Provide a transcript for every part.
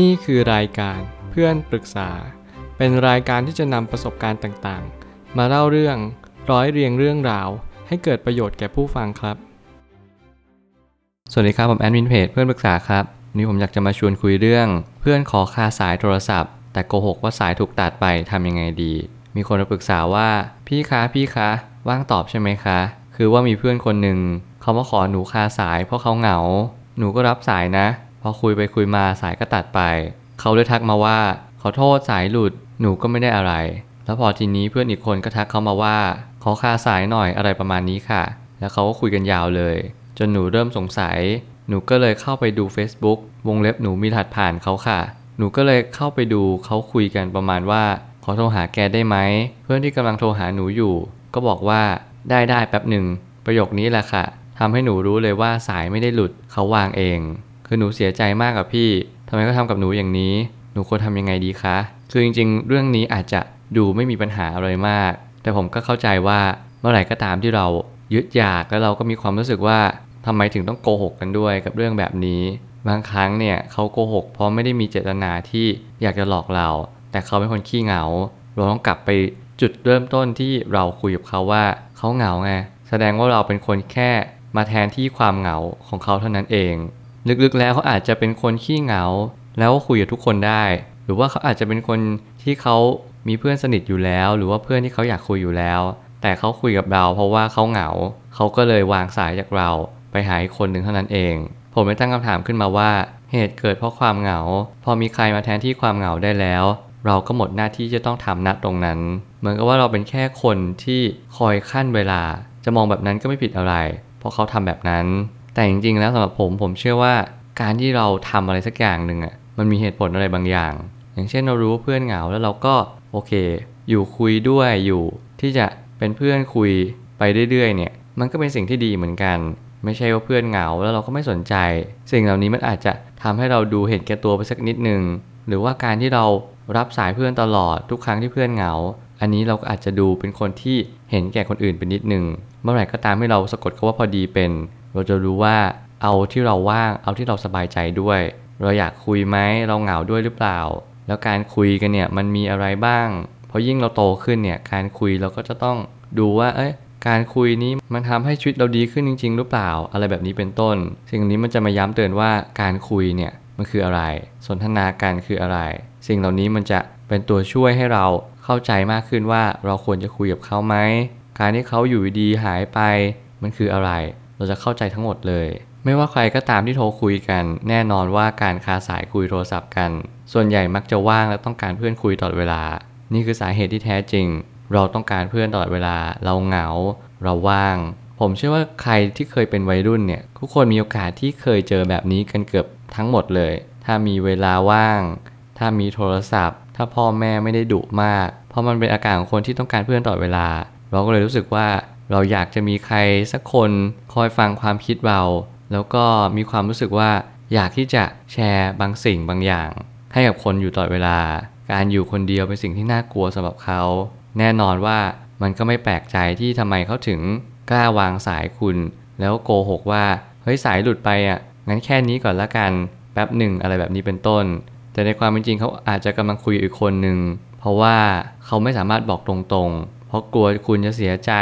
นี่คือรายการเพื่อนปรึกษา เป็นรายการที่จะนำประสบการณ์ต่างๆ มาเล่าเรื่องร้อยเรียงเรื่องราว ให้เกิดประโยชน์แก่ผู้ฟังครับ สวัสดีครับผมแอดมินเพจเพื่อนปรึกษาครับนนี้ผมอยากจะมาชวนคุยเรื่อง เพื่อนขอคาสายโทรศัพท์ แต่โกหกว่าสายถูกตัดไปทำยังไงดี มีคนมาปรึกษาว่าพี่คะพี่คะว่างตอบใช่ไหมคะ คือว่ามีเพื่อนคนหนึ่งเขามาขอหนูคาสายเพราะเขาเหงา หนูก็รับสายนะ พอคุยไปคุยมาสายก็ตัดไป เขาเลยทักมาว่า ขอโทษสายหลุดหนูก็ไม่ได้อะไร แล้วพอทีนี้เพื่อนอีกคนก็ทักเขามาว่า ขอคาสายหน่อยอะไรประมาณนี้ค่ะ แล้วเขาก็คุยกันยาวเลย จนหนูเริ่มสงสัย หนูก็เลยเข้าไปดู Facebook วงเล็บหนูมีถัดผ่านเขาค่ะ หนูก็เลยเข้าไปดูเขาคุยกันประมาณว่า ขอโทรหาแกได้ไหม เพื่อนที่กำลังโทรหาหนูอยู่ ก็บอกว่าได้ได้แป๊บหนึ่งประโยคนี้แหละค่ะทำให้หนูรู้เลยว่าสายไม่ได้หลุดเขาวางเอง คือหนูเสียใจมากกับพี่ทำไมก็ทำกับหนูอย่างนี้ หนูควรทำยังไงดีคะ คือจริงๆ เรื่องนี้อาจจะดูไม่มีปัญหาอะไรมาก แต่ผมก็เข้าใจว่าเมื่อไหร่ก็ตามที่เรายึดอยากแล้วเราก็มีความรู้สึกว่าทำไมถึงต้องโกหกกันด้วยกับเรื่องแบบนี้ บางครั้งเนี่ยเขาโกหกเพราะไม่ได้มีเจตนาที่อยากจะหลอกเรา แต่เขาเป็นคนขี้เหงา เราต้องกลับไปจุดเริ่มต้นที่เราคุยกับเขาว่าเขาเหงาไงแสดงว่าเราเป็นคนแค่มาแทนที่ความเหงาของเขาเท่านั้นเอง ลึกๆแล้วเขาอาจจะเป็นคนขี้เหงา แล้วก็คุยกับทุกคนได้ หรือว่าเขาอาจจะเป็นคนที่เขามีเพื่อนสนิทอยู่แล้ว หรือว่าเพื่อนที่เขาอยากคุยอยู่แล้ว แต่เขาคุยกับเรา เพราะว่าเขาเหงา เขาก็เลยวางสายจากเราไปหาอีกคนหนึ่งเท่านั้นเอง ผมเลยตั้งคำถามขึ้นมาว่า เหตุเกิดเพราะความเหงา พอมีใครมาแทนที่ความเหงาได้แล้ว เราก็หมดหน้าที่จะต้องทำณตรงนั้น เหมือนกับว่าเราเป็นแค่คนที่คอยขั้นเวลา จะมองแบบนั้นก็ไม่ผิดอะไร เพราะเขาทำแบบนั้น แต่จริงๆแล้วสำหรับผมผมเชื่อว่าการที่เราทำอะไรสักอย่างหนึ่งอะมันมีเหตุผลอะไรบางอย่าง อย่างเช่นเรารู้ว่าเพื่อนเหงาแล้วเราก็โอเค อยู่คุยด้วยอยู่ที่จะเป็นเพื่อนคุยไปเรื่อยๆเนี่ย มันก็เป็นสิ่งที่ดีเหมือนกัน ไม่ใช่ว่าเพื่อนเหงาแล้วเราก็ไม่สนใจ สิ่งเหล่านี้มันอาจจะทำให้เราดูเห็นแก่ตัวไปสักนิดนึงหรือว่าการที่เรารับสายเพื่อนตลอดทุกครั้งที่เพื่อนเหงา อันนี้เราก็อาจจะดูเป็นคนที่เห็นแก่คนอื่นไปนิดนึง เมื่อไหร่ก็ตามให้เราสะกดคาว่าพอดีเป็น เราจะรู้ว่าเอาที่เราว่าง เอาที่เราสบายใจด้วย เราอยากคุยไหมเราเหงาด้วยหรือเปล่า แล้วการคุยกันเนี่ยมันมีอะไรบ้าง เพราะยิ่งเราโตขึ้นเนี่ยการคุยเราก็จะต้องดูว่าเอ้ยการคุยนี้มันทำให้ชีวิตเราดีขึ้นจริง ๆ หรือเปล่า อะไรแบบนี้เป็นต้น สิ่งนี้มันจะมาย้ำเตือนว่าการคุยเนี่ยมันคืออะไร สนทนาการคืออะไร สิ่งเหล่านี้มันจะเป็นตัวช่วยให้เราเข้าใจมากขึ้นว่าเราควรจะคุยกับเขาไหม การที่เขาอยู่ดีหายไปมันคืออะไร เราจะเข้าใจทั้งหมดเลย ไม่ว่าใครก็ตามที่โทรคุยกัน แน่นอนว่าการคาสายคุยโทรศัพท์กัน ส่วนใหญ่มักจะว่างและต้องการเพื่อนคุยตลอดเวลา นี่คือสาเหตุที่แท้จริง เราต้องการเพื่อนตลอดเวลา เราเหงา เราว่าง ผมเชื่อว่าใครที่เคยเป็นวัยรุ่นเนี่ยทุกคนมีโอกาสที่เคยเจอแบบนี้กันเกือบทั้งหมดเลย ถ้ามีเวลาว่าง ถ้ามีโทรศัพท์ ถ้าพ่อแม่ไม่ได้ดุมาก เพราะมันเป็นอาการของคนที่ต้องการเพื่อนตลอดเวลา เราก็เลยรู้สึกว่า เราอยากจะมีใครสักคนคอยฟังความคิดเรา แล้วก็มีความรู้สึกว่าอยากที่จะแชร์บางสิ่งบางอย่าง ให้กับคนอยู่ตลอดเวลา การอยู่คนเดียวเป็นสิ่งที่น่ากลัวสำหรับเขา แน่นอนว่ามันก็ไม่แปลกใจที่ทำไมเขาถึงกล้าวางสายคุณ แล้วโกหกว่าเฮ้ยสายหลุดไปอะงั้นแค่นี้ก่อนละกันแป๊บหนึ่งอะไรแบบนี้เป็นต้น แต่ในความเป็นจริงเขาอาจจะกำลังคุยอีกคนหนึ่งเพราะว่าเขาไม่สามารถบอกตรงๆ เพราะกลัวคุณจะเสียใจ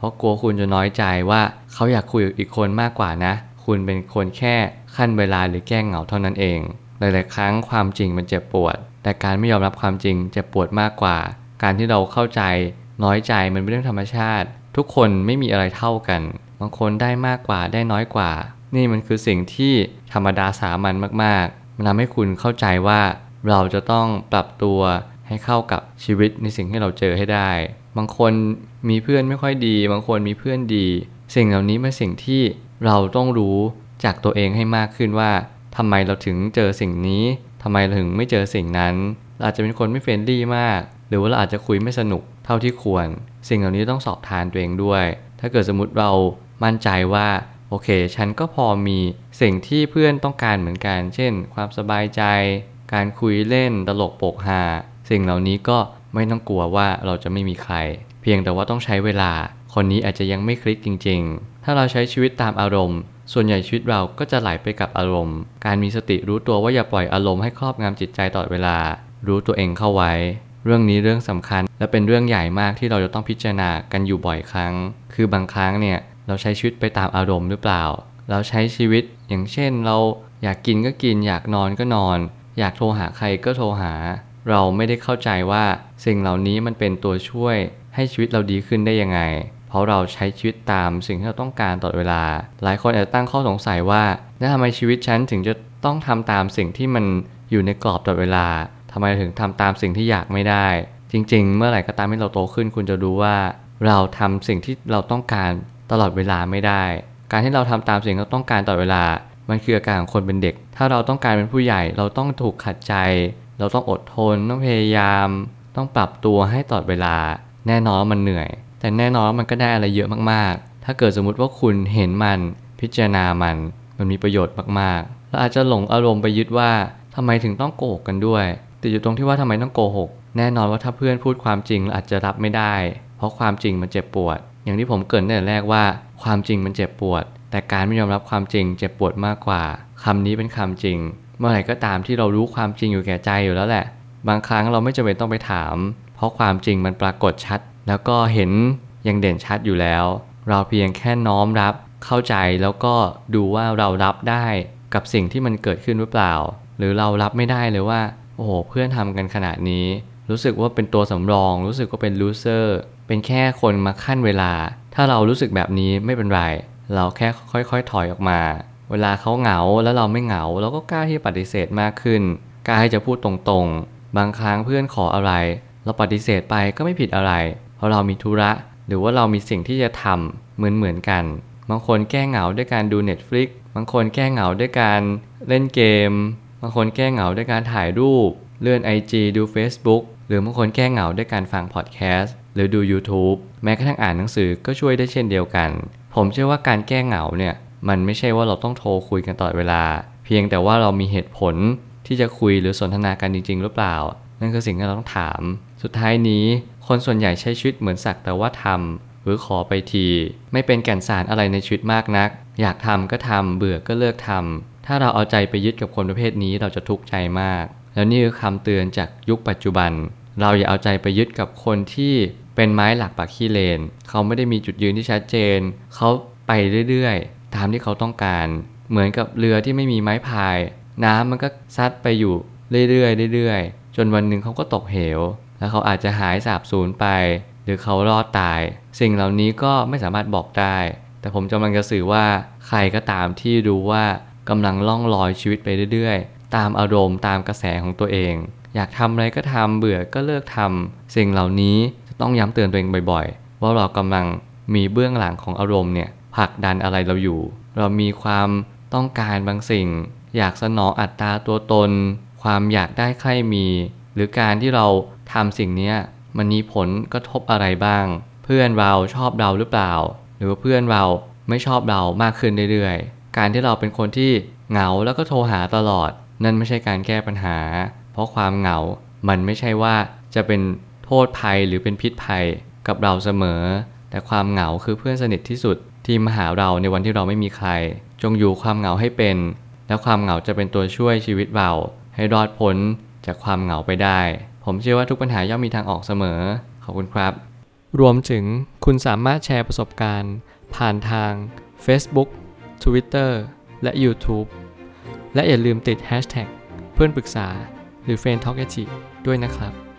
เพราะกลัวคุณจะน้อยใจว่าเขาอยากคุยกับอีกคนมากกว่านะ คุณเป็นคนแค่ขั้นเวลาหรือแก้งเหงาเท่านั้นเอง หลายๆครั้งความจริงมันเจ็บปวด แต่การไม่ยอมรับความจริงเจ็บปวดมากกว่า การที่เราเข้าใจน้อยใจมันเป็นเรื่องธรรมชาติ ทุกคนไม่มีอะไรเท่ากัน บางคนได้มากกว่าได้น้อยกว่า นี่มันคือสิ่งที่ธรรมดาสามัญมากๆ มันทำให้คุณเข้าใจว่าเราจะต้องปรับตัวให้เข้ากับชีวิตในสิ่งที่เราเจอให้ได้ บางคนมีเพื่อนไม่ค่อยดี บางคนมีเพื่อนดี สิ่งเหล่านี้เป็นสิ่งที่เราต้องรู้จากตัวเองให้มากขึ้นว่าทำไมเราถึงเจอสิ่งนี้ทำไมเราถึงไม่เจอสิ่งนั้นเราอาจจะเป็นคนไม่เฟรนลี่มาก หรือว่าเราอาจจะคุยไม่สนุกเท่าที่ควร สิ่งเหล่านี้ต้องสอบทานตัวเองด้วย ถ้าเกิดสมมติเรามั่นใจว่าโอเค ฉันก็พอมีสิ่งที่เพื่อนต้องการเหมือนกัน เช่น ความสบายใจ การคุยเล่นตลกโปกฮาสิ่งเหล่านี้ก็ ไม่ต้องกลัวว่าเราจะไม่มีใคร เพียงแต่ว่าต้องใช้เวลา คนนี้อาจจะยังไม่คลิกจริง ๆ ถ้าเราใช้ชีวิตตามอารมณ์ ส่วนใหญ่ชีวิตเราก็จะไหลไปกับอารมณ์ การมีสติรู้ตัวว่าอย่าปล่อยอารมณ์ให้ครอบงำจิตใจตลอดเวลา รู้ตัวเองเข้าไว้ เรื่องนี้เรื่องสำคัญ และเป็นเรื่องใหญ่มากที่เราจะต้องพิจารณากันอยู่บ่อยครั้ง คือบางครั้งเนี่ยเราใช้ชีวิตไปตามอารมณ์หรือเปล่า เราใช้ชีวิตอย่างเช่นเราอยากกินก็กิน อยากนอนก็นอน อยากโทรหาใครก็โทรหา เราไม่ได้เข้าใจว่าสิ่งเหล่านี้มันเป็นตัวช่วยให้ชีวิตเราดีขึ้นได้ยังไง เพราะเราใช้ชีวิตตามสิ่งที่เราต้องการตลอดเวลา หลายคนอาจจะตั้งข้อสงสัยว่าแล้วทำไมชีวิตฉันถึงจะต้องทำตามสิ่งที่มันอยู่ในกรอบตลอดเวลาทำไมถึงทำตามสิ่งที่อยากไม่ได้ จริง ๆ เมื่อไหร่ก็ตามที่เราโตขึ้น คุณจะรู้ว่า เราทำสิ่งที่เราต้องการตลอดเวลาไม่ได้ การที่เราทำตามสิ่งที่เราต้องการตลอดเวลา มันคืออาการของคนเป็นเด็ก ถ้าเราต้องการเป็นผู้ใหญ่ เราต้องถูกขัดใจ เราต้องอดทนต้องพยายาม ต้องปรับตัวให้ตลอดเวลา แน่นอนมันเหนื่อย แต่แน่นอนว่ามันก็ได้อะไรเยอะมากๆ ถ้าเกิดสมมุติว่าคุณเห็นมันพิจารณามัน มันมีประโยชน์มากๆเราอาจจะหลงอารมณ์ไปยึดว่าทำไมถึงต้องโกหกกันด้วยติดอยู่ตรงที่ว่าทำไมต้องโกหกแน่นอนว่าถ้าเพื่อนพูดความจริงเราอาจจะรับไม่ได้ เพราะความจริงมันเจ็บปวด อย่างที่ผมเกริ่นแต่แรกว่า ความจริงมันเจ็บปวด แต่การไม่ยอมรับความจริงเจ็บปวดมากกว่าคำนี้เป็นคำจริง เมื่อไหร่ก็ตามที่เรารู้ความจริงอยู่แก่ใจอยู่แล้วแหละ บางครั้งเราไม่จำเป็นต้องไปถาม เพราะความจริงมันปรากฏชัด แล้วก็เห็นอย่างเด่นชัดอยู่แล้ว เราเพียงแค่น้อมรับเข้าใจแล้วก็ดูว่าเรารับได้กับสิ่งที่มันเกิดขึ้นหรือเปล่า หรือเรารับไม่ได้เลยว่า โอ้โหเพื่อนทำกันขนาดนี้ รู้สึกว่าเป็นตัวสำรอง รู้สึกว่าเป็นลูเซอร์เป็นแค่คนมาขั้นเวลา ถ้าเรารู้สึกแบบนี้ไม่เป็นไร เราแค่ค่อยๆ ถอยออกมา เวลาเขาเหงาแล้วเราไม่เหงาเราก็กล้าที่ปฏิเสธมากขึ้น กล้าที่จะพูดตรงๆ บางครั้งเพื่อนขออะไร เราปฏิเสธไปก็ไม่ผิดอะไร เพราะเรามีธุระ หรือว่าเรามีสิ่งที่จะทำเหมือนๆกัน บางคนแก้เหงาด้วยการดู Netflix บางคนแก้เหงาด้วยการเล่นเกม บางคนแก้เหงาด้วยการถ่ายรูป เลื่อน IG ดู Facebook หรือบางคนแก้เหงาด้วยการฟังพอดแคสต์หรือดู YouTube แม้กระทั่งอ่านหนังสือก็ช่วยได้เช่นเดียวกัน ผมเชื่อว่าการแก้เหงาเนี่ย มันไม่ใช่ว่าเราต้องโทรคุยกันตลอดเวลา เพียงแต่ว่าเรามีเหตุผลที่จะคุยหรือสนทนากันจริง ๆ หรือเปล่า นั่นคือสิ่งที่เราต้องถาม สุดท้ายนี้ คนส่วนใหญ่ใช้ชีวิตเหมือนสักแต่ว่าทำหรือขอไปที ไม่เป็นแก่นสารอะไรในชีวิตมากนัก อยากทำก็ทำเบื่อก็เลิกทำถ้าเราเอาใจไปยึดกับคนประเภทนี้เราจะทุกข์ใจมาก แล้วนี่คือคำเตือนจากยุคปัจจุบัน เราอย่าเอาใจไปยึดกับคนที่เป็นไม้หลักปักขี้เลน เขาไม่ได้มีจุดยืนที่ชัดเจน เขาไปเรื่อย ตามที่เขาต้องการ เหมือนกับเรือที่ไม่มีไม้พาย น้ำมันก็ซัดไปอยู่เรื่อยๆเรื่อยๆ จนวันหนึ่งเขาก็ตกเหว แล้วเขาอาจจะหายสาบสูญไป หรือเขารอดตาย สิ่งเหล่านี้ก็ไม่สามารถบอกได้ แต่ผมกำลังจะสื่อว่าใครก็ตามที่รู้ว่ากำลังล่องลอยชีวิตไปเรื่อยๆ ตามอารมณ์ตามกระแสของตัวเอง อยากทำอะไรก็ทำเบื่อก็เลิกทำสิ่งเหล่านี้จะต้องย้ำเตือนตัวเองบ่อยๆ ว่าเรากำลังมีเบื้องหลังของอารมณ์เนี่ย ผลักดันอะไรเราอยู่ เรามีความต้องการบางสิ่ง อยากสนองอัตราตัวตน ความอยากได้ใครมี หรือการที่เราทำสิ่งนี้มันมีผลกระทบอะไรบ้าง เพื่อนเราชอบเราหรือเปล่า หรือว่าเพื่อนเราไม่ชอบเรามากขึ้นเรื่อยๆ การที่เราเป็นคนที่เหงาแล้วก็โทรหาตลอด นั่นไม่ใช่การแก้ปัญหา เพราะความเหงา มันไม่ใช่ว่าจะเป็นโทษภัยหรือเป็นพิษภัยกับเราเสมอ แต่ความเหงาคือเพื่อนสนิทที่สุด ที่มาหาเราในวันที่เราไม่มีใคร จงอยู่ความเหงาให้เป็น แล้วความเหงาจะเป็นตัวช่วยชีวิตเรา ให้รอดพ้นจากความเหงาไปได้ ผมเชื่อว่าทุกปัญหาย่อมมีทางออกเสมอ ขอบคุณครับ รวมถึงคุณสามารถแชร์ประสบการณ์ ผ่านทาง Facebook Twitter และ YouTube และอย่าลืมติด Hashtag เพื่อนปรึกษาหรือ f r ร e n d Talk ด้วยนะครับ